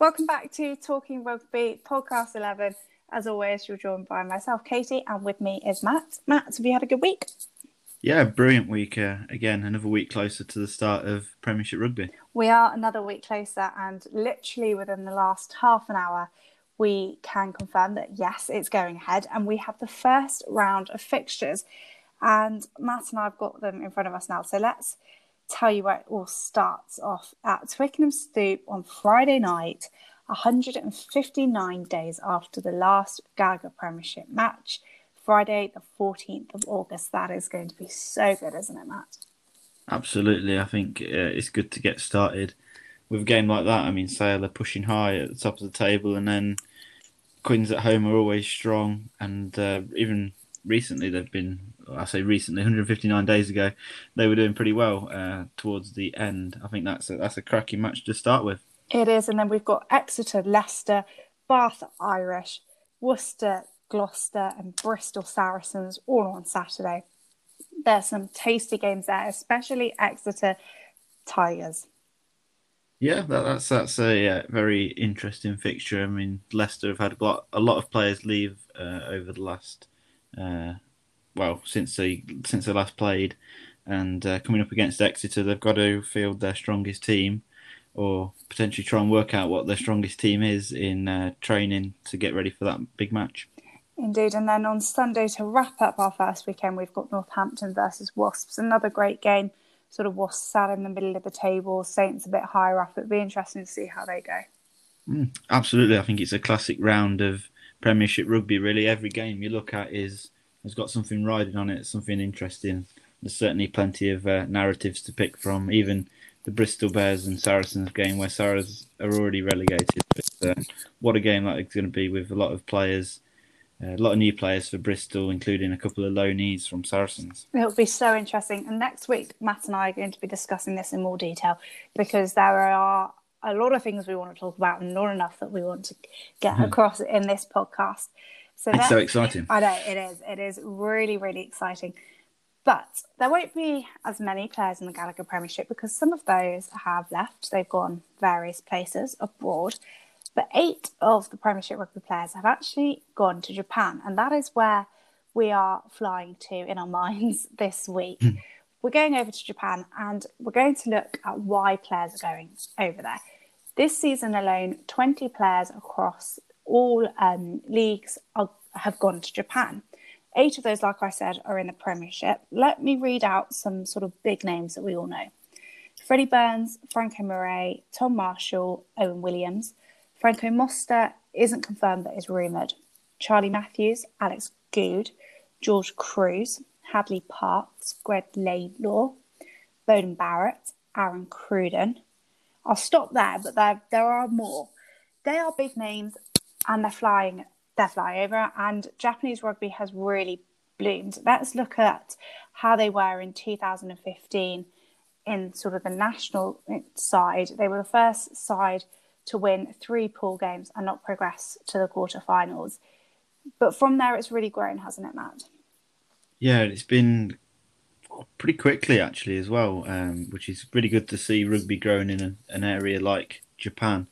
Welcome back to Talking Rugby, podcast 11. As always, you're joined by myself, Katie, and with me is Matt. Matt, have you had a good week? Yeah, brilliant week. Uh, again, another week closer to the start of Premiership Rugby. We are another week closer, and literally within the last half an hour, we can confirm that yes, it's going ahead, and we have the first round of fixtures. And Matt and I have got them in front of us now. So let's tell you where it all starts off at Twickenham Stoop on Friday night 159 days after the last Gallagher Premiership match, Friday, the 14th of August. That is going to be so good, isn't it, Matt? Absolutely. I think uh, it's good to get started with a game like that. I mean, Sale are pushing high at the top of the table, and then Quins at home are always strong. And uh, even recently, they've been, I say recently, 159 days ago, they were doing pretty well uh, towards the end. I think that's a, that's a cracking match to start with. It is, and then we've got Exeter, Leicester, Bath Irish, Worcester, Gloucester, and Bristol Saracens all on Saturday. There's some tasty games there, especially Exeter Tigers. Yeah, that, that's that's a uh, very interesting fixture. I mean, Leicester have had a lot, a lot of players leave uh, over the last, uh, well, since they since they last played, and uh, coming up against Exeter, they've got to field their strongest team or potentially try and work out what their strongest team is in uh, training to get ready for that big match. Indeed, and then on Sunday to wrap up our first weekend, we've got Northampton versus Wasps. Another great game. Sort of Wasps sat in the middle of the table, Saints a bit higher up. It'd be interesting to see how they go. Mm, absolutely, I think it's a classic round of Premiership rugby. Really, every game you look at is has got something riding on it, something interesting. There's certainly plenty of uh, narratives to pick from, even the Bristol Bears and Saracens game where Saracens are already relegated. But, uh, what a game that is going to be with a lot of players, uh, a lot of new players for Bristol, including a couple of loanees from Saracens. It'll be so interesting. And next week, Matt and I are going to be discussing this in more detail because there are a lot of things we want to talk about and not enough that we want to get hmm. across in this podcast. So it's so exciting. I know it is. It is really, really exciting. But there won't be as many players in the Gallagher Premiership because some of those have left. They've gone various places abroad. But eight of the Premiership rugby players have actually gone to Japan, and that is where we are flying to in our minds this week. Hmm. we're going over to Japan and we're going to look at why players are going over there. This season alone, 20 players across all um, leagues are, have gone to Japan. Eight of those, like I said, are in the Premiership. Let me read out some sort of big names that we all know Freddie Burns, Franco Murray, Tom Marshall, Owen Williams. Franco Mostert isn't confirmed but is rumoured. Charlie Matthews, Alex Goode, George Kruis, Hadley Parkes, Greg Laidlaw, Beauden Barrett, Aaron Cruden. I'll stop there, but there, there are more. They are big names and they're flying their flyover, and Japanese rugby has really bloomed. Let's look at how they were in 2015 in sort of the national side. They were the first side to win three pool games and not progress to the quarterfinals. But from there, it's really grown, hasn't it, Matt? Yeah, it's been pretty quickly actually as well, um, which is really good to see rugby growing in an area like Japan.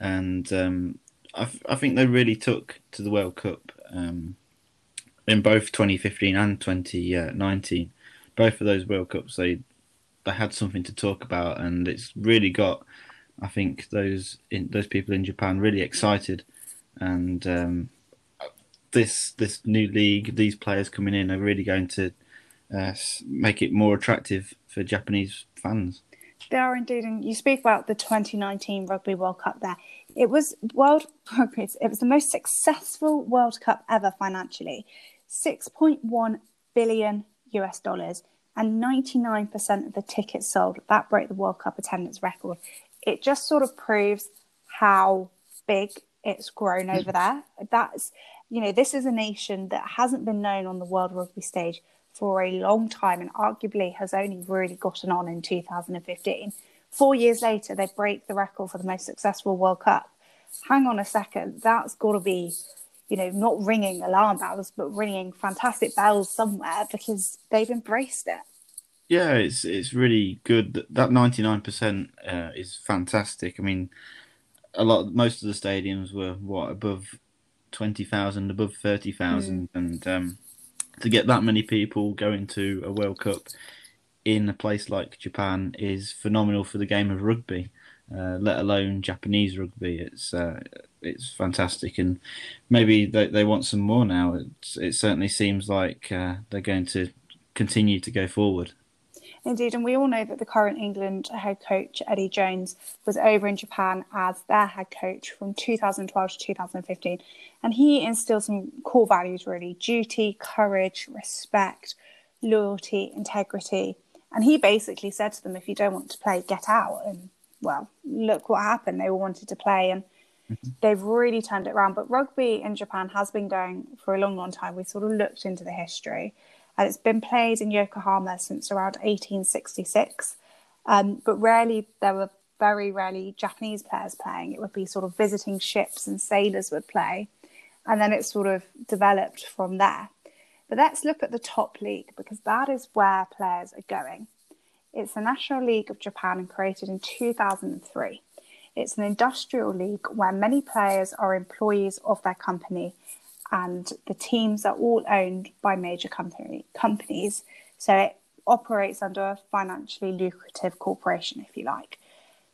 And um, I, I think they really took to the World Cup um, in both 2015 and 2019. Both of those World Cups, they they had something to talk about, and it's really got, I think, those in, those people in Japan really excited, and um, this this new league, these players coming in are really going to uh, make it more attractive for Japanese fans. They are indeed, and you speak about the 2019 Rugby World Cup there. It was world oh, progress. It was the most successful World Cup ever financially, 6.1 billion US dollars, and 99% of the tickets sold. That broke the World Cup attendance record. It just sort of proves how big it's grown mm. over there. That's, you know, this is a nation that hasn't been known on the world rugby stage for a long time and arguably has only really gotten on in 2015. Four years later, they break the record for the most successful World Cup. Hang on a second, that's got to be, you know, not ringing alarm bells, but ringing fantastic bells somewhere because they've embraced it. Yeah, it's it's really good. That ninety nine percent uh, is fantastic. I mean, a lot. Most of the stadiums were what above twenty thousand, above thirty thousand, mm. and um, to get that many people going to a World Cup in a place like Japan is phenomenal for the game of rugby. Uh, let alone Japanese rugby. It's uh, it's fantastic, and maybe they, they want some more now. It's, it certainly seems like uh, they're going to continue to go forward. Indeed, and we all know that the current England head coach Eddie Jones was over in Japan as their head coach from 2012 to 2015, and he instilled some core values really: duty, courage, respect, loyalty, integrity. And he basically said to them, if you don't want to play, get out. And well, look what happened. They all wanted to play and mm-hmm. they've really turned it around. But rugby in Japan has been going for a long, long time. We sort of looked into the history and it's been played in Yokohama since around 1866. Um, but rarely, there were very rarely Japanese players playing. It would be sort of visiting ships and sailors would play. And then it sort of developed from there. But let's look at the top league because that is where players are going. It's the National League of Japan and created in 2003. It's an industrial league where many players are employees of their company and the teams are all owned by major company, companies. So it operates under a financially lucrative corporation, if you like.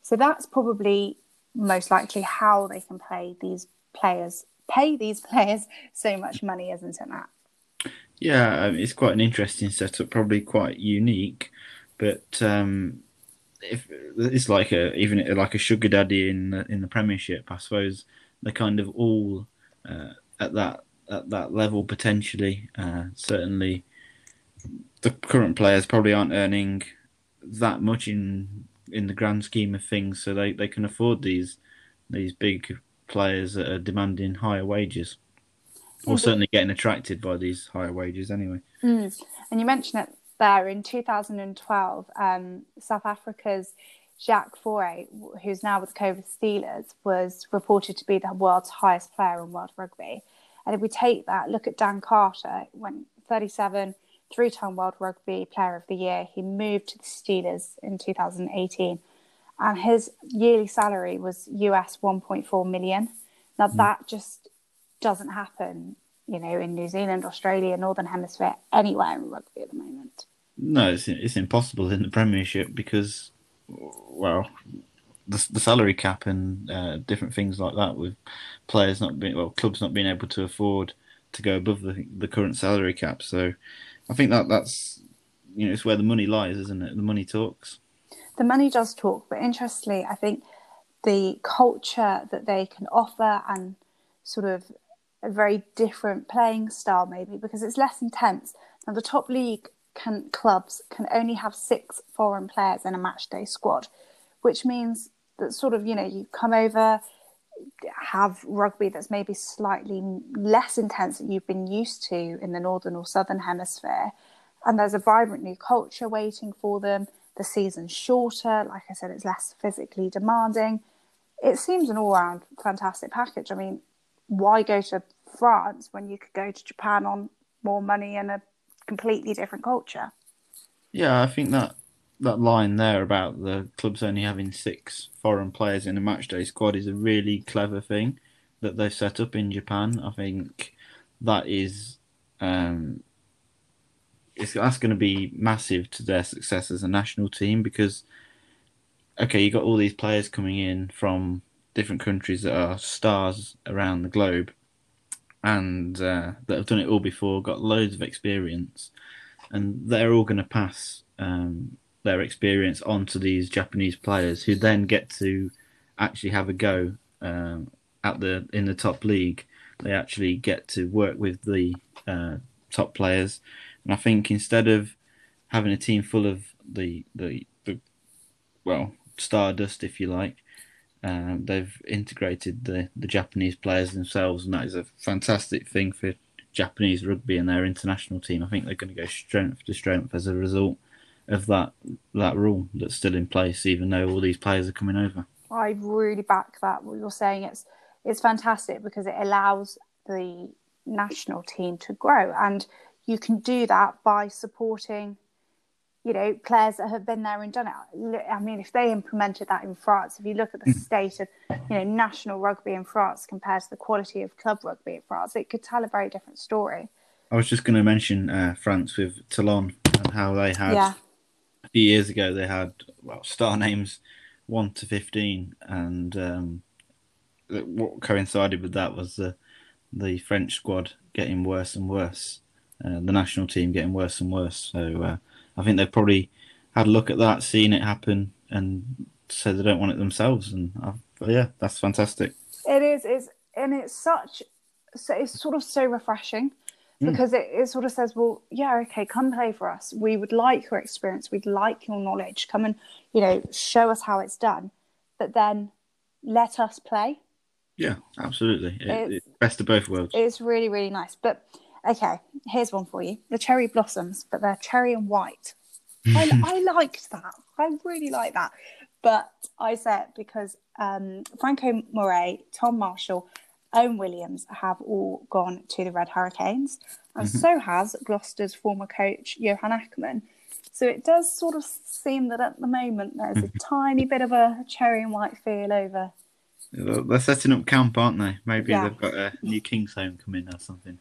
So that's probably most likely how they can pay these players, pay these players so much money, isn't it, Matt? Yeah, um, it's quite an interesting setup, probably quite unique. But um, if it's like a even like a sugar daddy in the, in the Premiership, I suppose they're kind of all uh, at that at that level potentially. Uh, certainly, the current players probably aren't earning that much in in the grand scheme of things, so they, they can afford these these big players that are demanding higher wages, or certainly getting attracted by these higher wages anyway. Mm. And you mentioned it there in 2012, um, South Africa's Jacques Fourie, who's now with the Cobra Steelers, was reported to be the world's highest player in world rugby. And if we take that, look at Dan Carter, went 37, three time World Rugby Player of the Year. He moved to the Steelers in 2018, and his yearly salary was US 1.4 million. Now, mm. that just doesn't happen you know, in New Zealand, Australia, Northern Hemisphere, anywhere in rugby at the moment. No, it's it's impossible in the Premiership because, well, the the salary cap and uh, different things like that with players not being well, clubs not being able to afford to go above the the current salary cap. So, I think that that's you know it's where the money lies, isn't it? The money talks. The money does talk, but interestingly, I think the culture that they can offer and sort of a very different playing style, maybe because it's less intense. Now, the top league can, clubs can only have six foreign players in a match day squad, which means that sort of you know you come over, have rugby that's maybe slightly less intense than you've been used to in the northern or southern hemisphere, and there's a vibrant new culture waiting for them. The season's shorter, like I said, it's less physically demanding. It seems an all-round fantastic package. I mean, why go to France when you could go to Japan on more money and a completely different culture? Yeah, I think that that line there about the clubs only having six foreign players in a matchday squad is a really clever thing that they've set up in Japan. I think that is um, it's that's going to be massive to their success as a national team because okay, you got all these players coming in from different countries that are stars around the globe and uh, that have done it all before, got loads of experience, and they're all going to pass um, their experience on to these Japanese players who then get to actually have a go um, at the in the top league. They actually get to work with the uh, top players, and I think instead of having a team full of the the, the well stardust, if you like, um, they've integrated the, the Japanese players themselves, and that is a fantastic thing for Japanese rugby and their international team. I think they're going to go strength to strength as a result of that that rule that's still in place, even though all these players are coming over. I really back that. What you're saying it's it's fantastic because it allows the national team to grow, and you can do that by supporting you know, players that have been there and done it. I mean, if they implemented that in France, if you look at the state of, you know, national rugby in France compared to the quality of club rugby in France, it could tell a very different story. I was just going to mention uh, France with Toulon and how they had Yeah. a few years ago they had well star names one to fifteen, and um, what coincided with that was the the French squad getting worse and worse, uh, the national team getting worse and worse. So uh, I think they've probably had a look at that, seen it happen, and said they don't want it themselves. And yeah, that's fantastic. It is, it's, and it's such, so it's sort of so refreshing mm. because it, it sort of says, well, yeah, okay, come play for us. We would like your experience. We'd like your knowledge. Come and, you know, show us how it's done. But then let us play. Yeah, absolutely. It, It's- it's best of both worlds. It's really, really nice. But okay, here's one for you the cherry blossoms, but they're cherry and white. I, I liked that. I really like that. But I said because um, Franco Mostert, Tom Marshall, Owen Williams have all gone to the Red Hurricanes, and so has Gloucester's former coach, Johann Ackermann. So it does sort of seem that at the moment there's a tiny bit of a cherry and white feel over. They're setting up camp, aren't they? Maybe Yeah. they've got a new Kingsholm coming or something.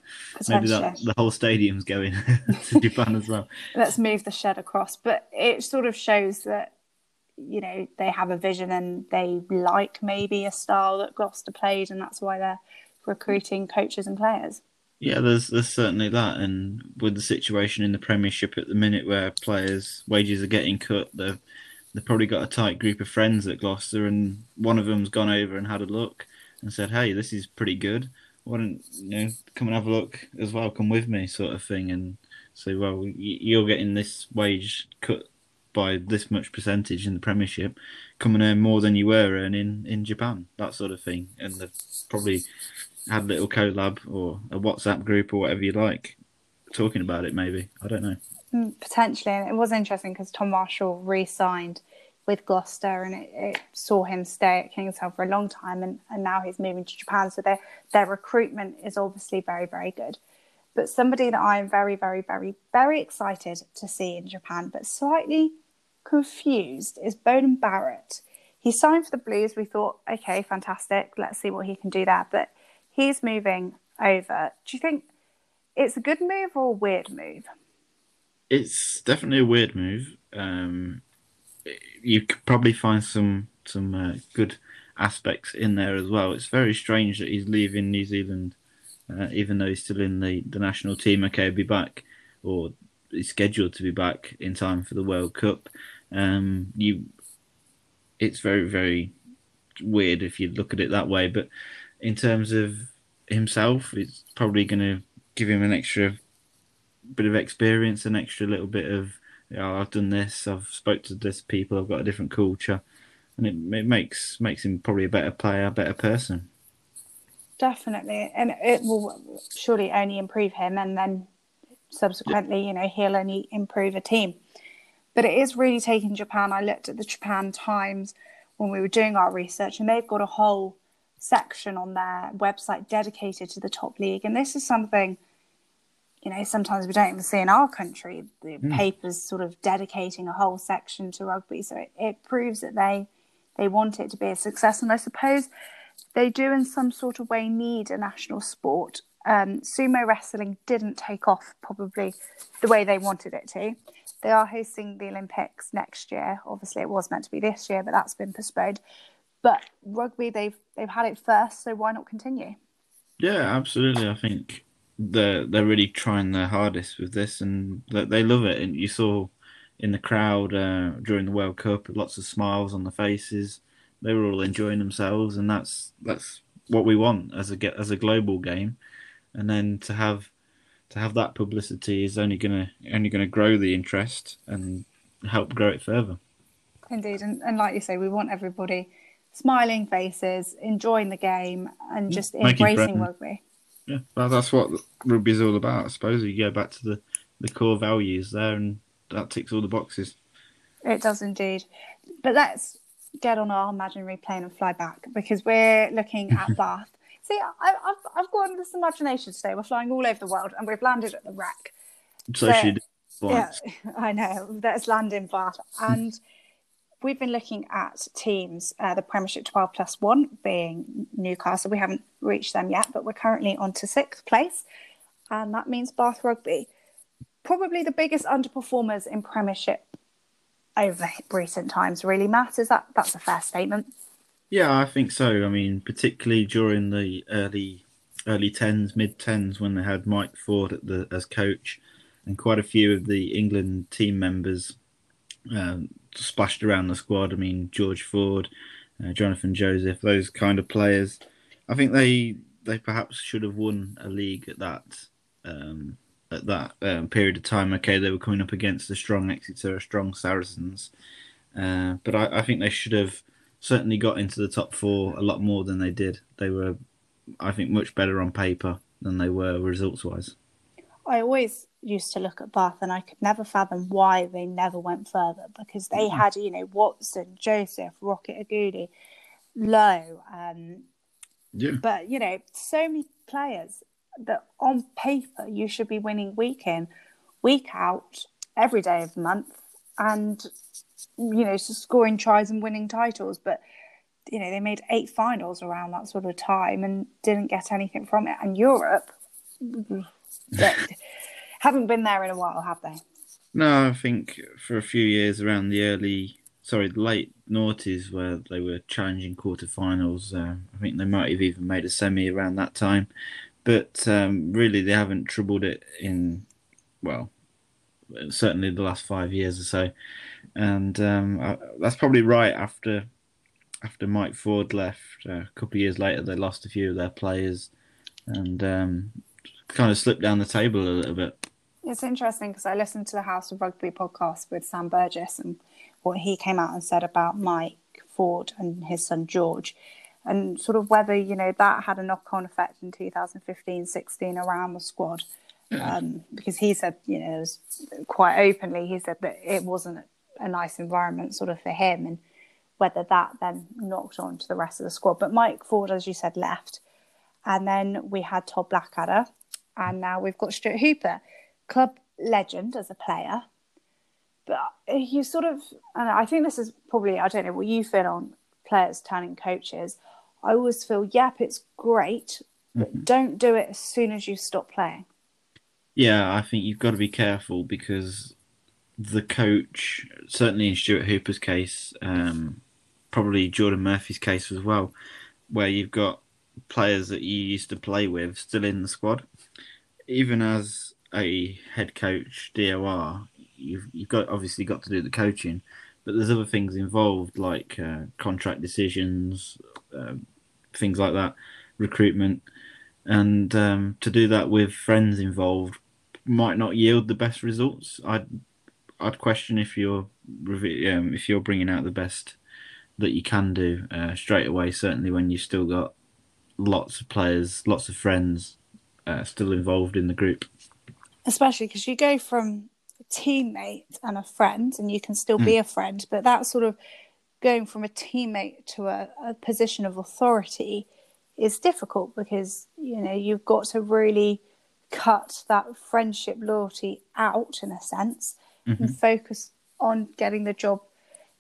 Maybe that the whole stadium's going to Japan as well. let's move the shed across. But it sort of shows that, you know, they have a vision and they like maybe a style that Gloucester played, and that's why they're recruiting coaches and players. Yeah, there's there's certainly that, and with the situation in the Premiership at the minute, where players' wages are getting cut, they've they've probably got a tight group of friends at Gloucester, and one of them's gone over and had a look and said, "Hey, this is pretty good. Why don't you know come and have a look as well? Come with me, sort of thing." And say, "Well, you're getting this wage cut by this much percentage in the Premiership. Come and earn more than you were earning in Japan." That sort of thing, and they've probably had a little collab or a WhatsApp group or whatever you like, talking about it. Maybe I don't know. Mm, Potentially, and it was interesting because Tom Marshall re-signed with Gloucester, and it, it saw him stay at Kingsholm for a long time, and, and now he's moving to Japan. So their their recruitment is obviously very very good. But somebody that I am very very very very excited to see in Japan, but slightly confused, is Beauden Barrett. He signed for the Blues. We thought, okay, fantastic. Let's see what he can do there. But he's moving over. Do you think it's a good move or a weird move? It's definitely a weird move. Um, you could probably find some some uh, good aspects in there as well. It's very strange that he's leaving New Zealand, uh, even though he's still in the, the national team. Okay, he'll be back, or he's scheduled to be back in time for the World Cup. Um, you, it's very very weird if you look at it that way. But in terms of himself, it's probably going to give him an extra bit of experience, an extra little bit of, you know, I've done this, I've spoke to this people, I've got a different culture, and it, it makes makes him probably a better player, a better person. Definitely, and it will surely only improve him, and then subsequently, you know, he'll only improve a team. But it is really taking Japan. I looked at the Japan Times when we were doing our research, and they've got a whole section on their website dedicated to the top league. And this is something, you know, sometimes we don't even see in our country. The papers sort of dedicating a whole section to rugby, so it, it proves that they they want it to be a success. And I suppose they do, in some sort of way, need a national sport. Um, sumo wrestling didn't take off probably the way they wanted it to. They are hosting the Olympics next year. Obviously, it was meant to be this year, but that's been postponed. But rugby, they've they've had it first, so why not continue? Yeah, absolutely. I think they're they're really trying their hardest with this, and they, they love it. And you saw in the crowd uh, during the World Cup, lots of smiles on the faces. They were all enjoying themselves, and that's that's what we want as a as a global game. And then to have to have that publicity is only gonna only gonna grow the interest and help grow it further. Indeed, and, and like you say, we want everybody smiling faces, enjoying the game, and just making embracing friends. rugby. Yeah, well, that's what rugby is all about. I suppose you go back to the, the core values there, and that ticks all the boxes. It does indeed. But let's get on our imaginary plane and fly back because we're looking at Bath. See, I, I've, I've got this imagination today. We're flying all over the world and we've landed at the Rec. So So- she did. points. Yeah, I know. Let's land in Bath. And we've been looking at teams, uh, the Premiership 12 plus one being Newcastle. We haven't reached them yet, but we're currently on to sixth place. And that means Bath Rugby. Probably the biggest underperformers in Premiership over recent times, really, Matt. Is that that's a fair statement? Yeah, I think so. I mean, particularly during the early early tens, mid tens, when they had Mike Ford the as coach, and quite a few of the England team members um, splashed around the squad. I mean, George Ford, uh, Jonathan Joseph, those kind of players. I think they they perhaps should have won a league at that um, at that um, period of time. Okay, they were coming up against a strong Exeter, strong Saracens, uh, but I, I, think they should have certainly got into the top four a lot more than they did. They were, I think, much better on paper than they were results wise. I always used to look at Bath and I could never fathom why they never went further because they mm-hmm. had, you know, Watson, Joseph, Rocket Agudo, Louw. Um, yeah. But, you know, so many players that on paper you should be winning week in, week out, every day of the month, and, you know, scoring tries and winning titles. But, you know, they made eight finals around that sort of time and didn't get anything from it. And Europe, haven't been there in a while, have they? No, I think for a few years around the early, sorry, late noughties where they were challenging quarterfinals. Uh, I think they might have even made a semi around that time, but um, really they haven't troubled it in, well, certainly the last five years or so, and um, I, that's probably right after after Mike Ford left. Uh, a couple of years later, they lost a few of their players, and um, kind of slipped down the table a little bit. It's interesting because I listened to the House of Rugby podcast with Sam Burgess and what he came out and said about Mike Ford and his son George, and sort of whether you know that had a knock-on effect in 2015-16 around the squad. Um, because he said, you know, it was quite openly, he said that it wasn't a nice environment sort of for him, and whether that then knocked on to the rest of the squad. But Mike Ford, as you said, left, and then we had Todd Blackadder, and now we've got Stuart Hooper, club legend as a player. But you sort of, and I think this is probably, I don't know what you feel on players turning coaches. I always feel, yep, it's great, but mm-hmm. don't do it as soon as you stop playing. Yeah, I think you've got to be careful because the coach, certainly in Stuart Hooper's case, um, probably Geordan Murphy's case as well, where you've got players that you used to play with still in the squad even as a head coach DOR, you've you've got obviously got to do the coaching, but there's other things involved like uh, contract decisions, uh, things like that, recruitment, and um, to do that with friends involved might not yield the best results. I'd I'd question if you're um, if you're bringing out the best that you can do uh, straight away. Certainly when you've still got lots of players, lots of friends uh, still involved in the group. Especially because you go from a teammate and a friend, and you can still mm. be a friend, but that sort of going from a teammate to a, a position of authority is difficult because you know you've got to really cut that friendship loyalty out in a sense mm-hmm. and focus on getting the job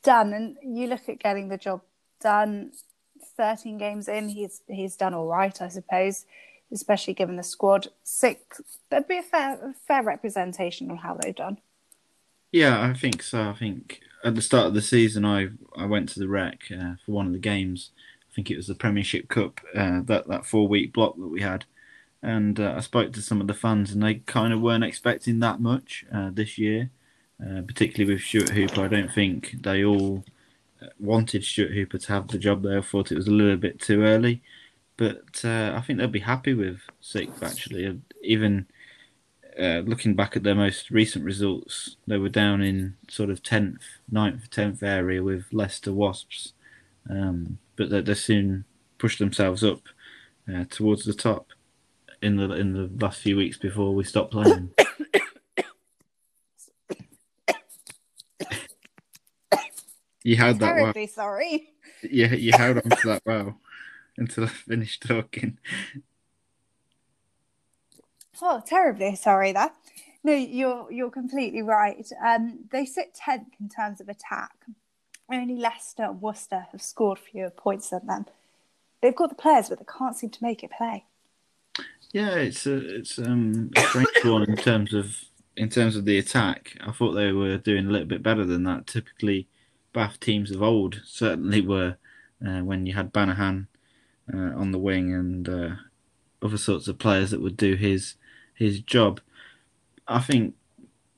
done and you look at getting the job done 13 games in he's he's done all right i suppose especially given the squad. Six, that'd be a fair, fair representation of how they've done. Yeah, I think so. I think at the start of the season, I I went to the rec uh, for one of the games. I think it was the Premiership Cup, uh, that that four week block that we had, and uh, I spoke to some of the fans, and they kind of weren't expecting that much uh, this year, uh, particularly with Stuart Hooper. I don't think they all uh, wanted Stuart Hooper to have the job there. I thought it was a little bit too early but uh, I think they'll be happy with sixth. Actually, even uh, looking back at their most recent results, they were down in sort of tenth, 9th, tenth area with Leicester Wasps, um, but they, they soon pushed themselves up uh, towards the top in the in the last few weeks before we stopped playing. you had that Terribly well. sorry. Yeah, you held on to that well until I finished talking. Oh, terribly sorry that. No, you're you're completely right. Um, they sit tenth in terms of attack. Only Leicester and Worcester have scored fewer points than them. They've got the players, but they can't seem to make it play. Yeah, it's a it's um, a strange one in terms of in terms of the attack. I thought they were doing a little bit better than that. Typically, Bath teams of old certainly were uh, when you had Banahan uh, on the wing and uh, other sorts of players that would do his his job. I think,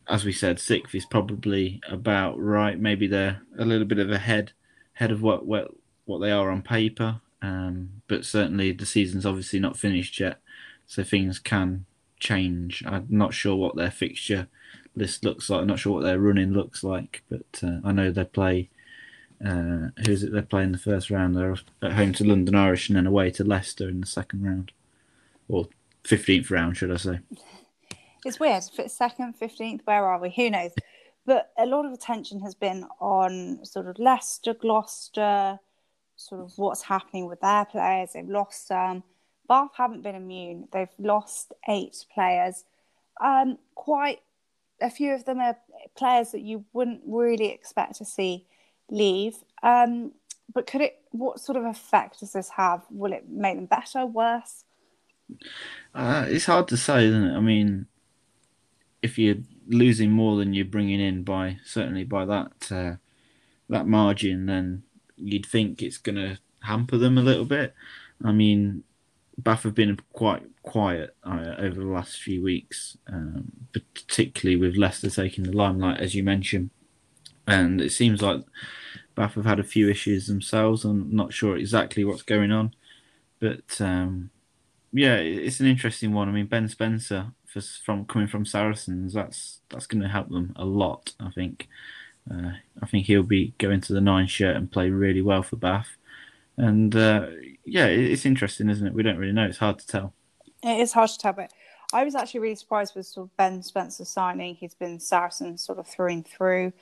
as we said, sixth is probably about right. Maybe they're a little bit of ahead ahead of what what, what they are on paper. Um, but certainly the season's obviously not finished yet so things can change. I'm not sure what their fixture list looks like. I'm not sure what their running looks like, but uh, I know they play. Uh, who's it? They play in the first round. They're at home to London Irish and then away to Leicester in the second round, or fifteenth round, should I say? It's weird. Second, fifteenth, where are we? Who knows? But a lot of attention has been on sort of Leicester, Gloucester, sort of what's happening with their players. They've lost some. Um, Bath haven't been immune. They've lost eight players. Um, quite a few of them are players that you wouldn't really expect to see leave. Um, but could it? What sort of effect does this have? Will it make them better, worse? Uh, it's hard to say, isn't it? I mean, if you're losing more than you're bringing in by certainly by that uh, that margin, then you'd think it's going to hamper them a little bit. I mean, Bath have been quite quiet uh, over the last few weeks, um, particularly with Leicester taking the limelight, as you mentioned. And it seems like Bath have had a few issues themselves. I'm not sure exactly what's going on, but um, yeah, it's an interesting one. I mean, Ben Spencer for, from coming from Saracens, that's that's going to help them a lot. I think. Uh, I think he'll be going to the nine shirt and play really well for Bath. And uh, yeah, it's interesting, isn't it? We don't really know. It's hard to tell. It is hard to tell, but I was actually really surprised with sort of Ben Spencer signing. He's been Saracen sort of through and through.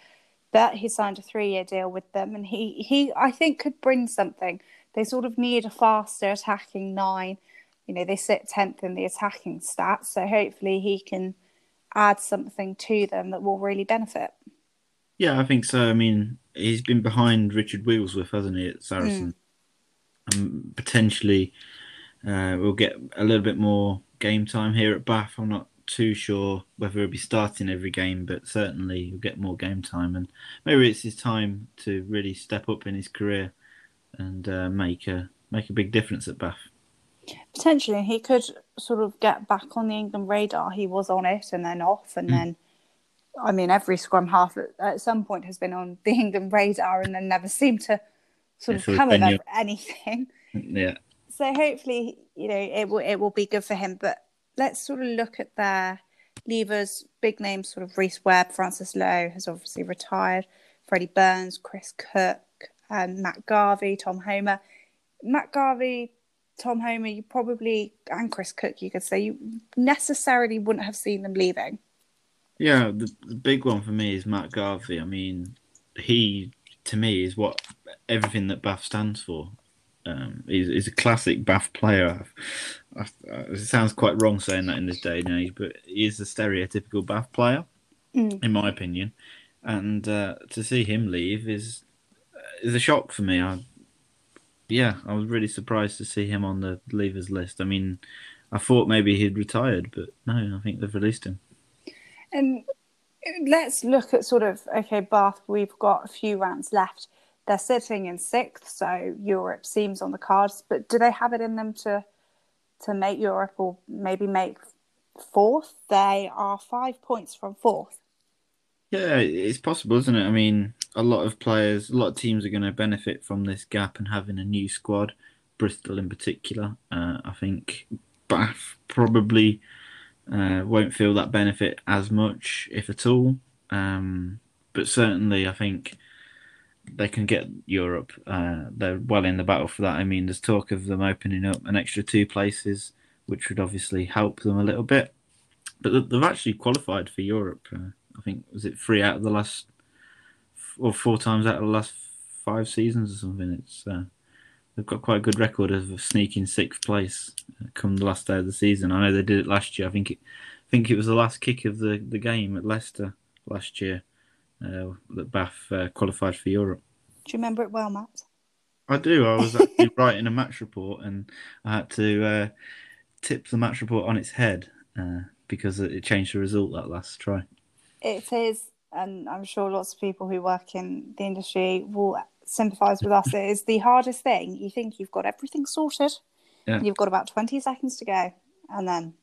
But he signed a three-year deal with them, and he he I think could bring something. They sort of need a faster attacking nine. You know, they sit tenth in the attacking stats, so hopefully he can add something to them that will really benefit. Yeah, I think so. I mean, he's been behind Richard Wigglesworth, hasn't he, at Saracen? Mm and potentially uh, we'll get a little bit more game time here at Bath. I'm not too sure whether he'll be starting every game, but certainly he'll get more game time, and maybe it's his time to really step up in his career and uh, make a make a big difference at Bath. Potentially, he could sort of get back on the England radar. He was on it and then off, and mm. then I mean, every scrum half at, at, some point has been on the England radar and then never seemed to sort of come of anything. Yeah. So hopefully, you know, it will it will be good for him. But let's sort of look at their levers. Big names, sort of Rhys Webb, Francois Louw has obviously retired. Freddie Burns, Chris Cook, and Matt Garvey, Tom Homer. Matt Garvey, Tom Homer, you probably and Chris Cook, you could say you necessarily wouldn't have seen them leaving. Yeah, the, the big one for me is Matt Garvey. I mean, he to me is what everything that Bath stands for. Um, he's, he's, a classic Bath player. I, I, it sounds quite wrong saying that in this day and age, but he is a stereotypical Bath player, mm. in my opinion. And uh, to see him leave is is a shock for me. I, yeah, I was really surprised to see him on the leavers list. I mean, I thought maybe he'd retired, but no, I think they've released him. And let's look at sort of okay, Bath. We've got a few rounds left. They're sitting in sixth, so Europe seems on the cards. But do they have it in them to to make Europe or maybe make fourth? They are five points from fourth. Yeah, it's possible, isn't it? I mean, a lot of players, a lot of teams are going to benefit from this gap and having a new squad. Bristol, in particular, uh, I think Bath probably uh, won't feel that benefit as much, if at all. Um, but certainly, I think they can get Europe. Uh, they're well in the battle for that. I mean, there's talk of them opening up an extra two places, which would obviously help them a little bit. But they've actually qualified for Europe. Uh, I think was it three out of the last, or four times out of the last five seasons or something. It's uh, they've got quite a good record of sneaking sixth place uh, come the last day of the season. I know they did it last year. I think it think it was the last kick of the, the game at Leicester last year uh, that Bath uh, qualified for Europe. Do you remember it well, Matt? I do. I was actually writing a match report and I had to uh, tip the match report on its head uh, because it changed the result that last try. It is, and I'm sure lots of people who work in the industry will sympathise with us. it is the hardest thing. You think you've got everything sorted, Yeah. you've got about 20 seconds to go, and then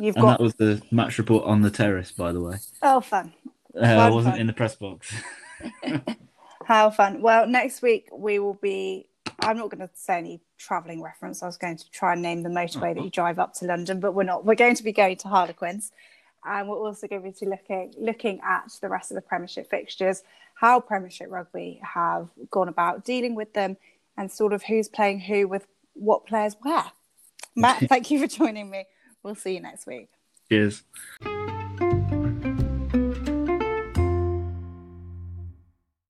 you've and got. that was the match report on the terrace, by the way. Oh, fun. Uh, I wasn't fun. in the press box. How fun. Well, next week we will be. I'm not going to say any travelling reference. I was going to try and name the motorway that you drive up to London, but we're not. We're going to be going to Harlequins. And we're also going to be looking looking at the rest of the Premiership fixtures, how Premiership rugby have gone about dealing with them, and sort of who's playing who with what players where. Matt, thank you for joining me. We'll see you next week. Cheers.